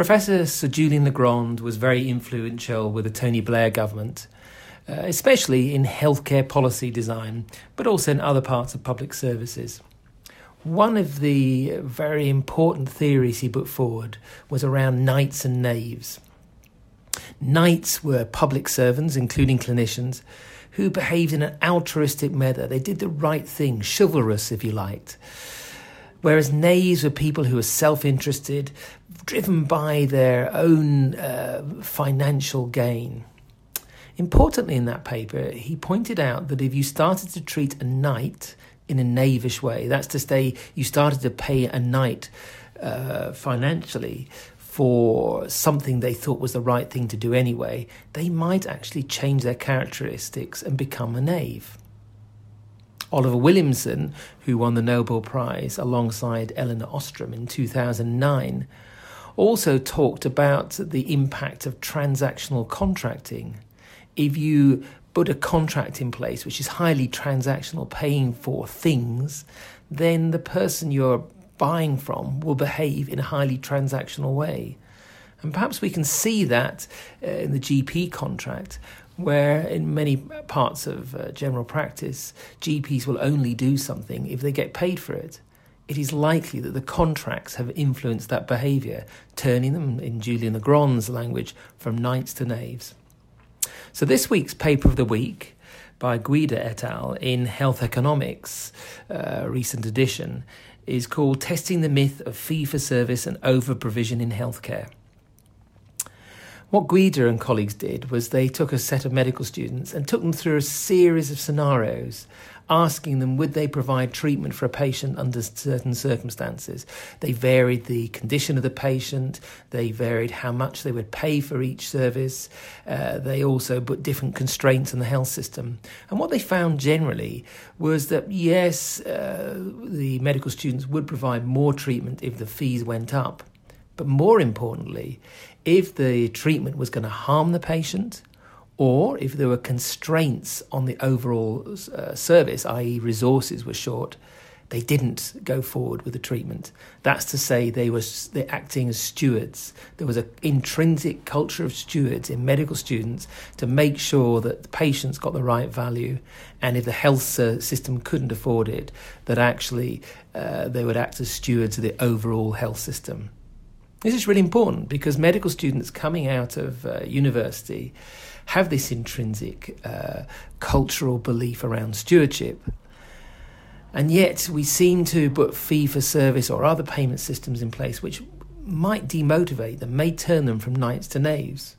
Professor Sir Julian Le Grand was very influential with the Tony Blair government, uh, especially in healthcare policy design, but also in other parts of public services. One of the very important theories he put forward was around knights and knaves. Knights were public servants, including clinicians, who behaved in an altruistic manner. They did the right thing, chivalrous, if you liked. Whereas knaves were people who were self interested, driven by their own uh, financial gain. Importantly, in that paper, he pointed out that if you started to treat a knight in a knavish way, that's to say, you started to pay a knight uh, financially for something they thought was the right thing to do anyway, they might actually change their characteristics and become a knave. Oliver Williamson, who won the Nobel Prize alongside Elinor Ostrom in 2009, also talked about the impact of transactional contracting. If you put a contract in place which is highly transactional, paying for things, then the person you're buying from will behave in a highly transactional way. And perhaps we can see that uh, in the GP contract, where in many parts of uh, general practice, GPs will only do something if they get paid for it. It is likely that the contracts have influenced that behaviour, turning them, in Julian Le Grand's language, from knights to knaves. So, this week's paper of the week by Guida et al. in Health Economics, uh, recent edition, is called Testing the Myth of Fee for Service and Over Provision in Healthcare. What Guida and colleagues did was they took a set of medical students and took them through a series of scenarios, asking them would they provide treatment for a patient under certain circumstances. They varied the condition of the patient, they varied how much they would pay for each service, uh, they also put different constraints on the health system. And what they found generally was that yes, uh, the medical students would provide more treatment if the fees went up. But more importantly, if the treatment was going to harm the patient or if there were constraints on the overall uh, service, i.e., resources were short, they didn't go forward with the treatment. That's to say, they were they're acting as stewards. There was an intrinsic culture of stewards in medical students to make sure that the patients got the right value, and if the health system couldn't afford it, that actually uh, they would act as stewards of the overall health system. This is really important because medical students coming out of uh, university have this intrinsic uh, cultural belief around stewardship. And yet, we seem to put fee for service or other payment systems in place which might demotivate them, may turn them from knights to knaves.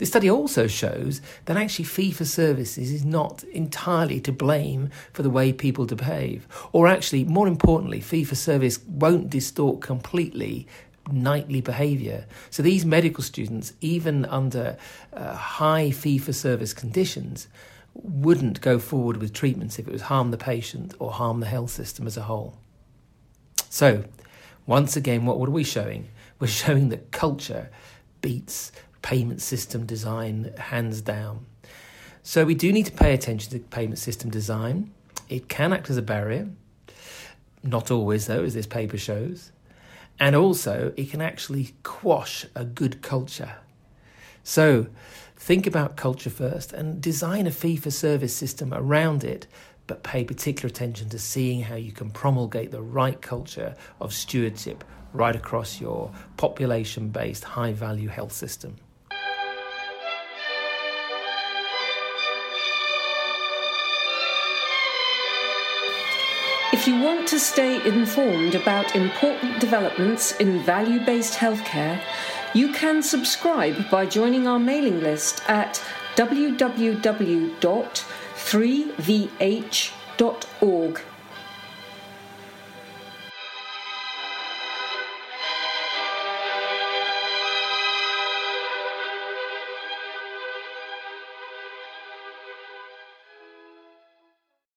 The study also shows that actually fee for services is not entirely to blame for the way people behave, or actually, more importantly, fee for service won't distort completely knightly behaviour. So these medical students, even under uh, high fee for service conditions, wouldn't go forward with treatments if it would harm the patient or harm the health system as a whole. So, once again, what are we showing? We're showing that culture beats payment system design hands down. So we do need to pay attention to payment system design. It can act as a barrier, not always though, as this paper shows. And also, it can actually quash a good culture. So, think about culture first and design a fee for service system around it, but pay particular attention to seeing how you can promulgate the right culture of stewardship right across your population based high value health system. If you want to stay informed about important developments in value based healthcare, you can subscribe by joining our mailing list at www.3vh.org.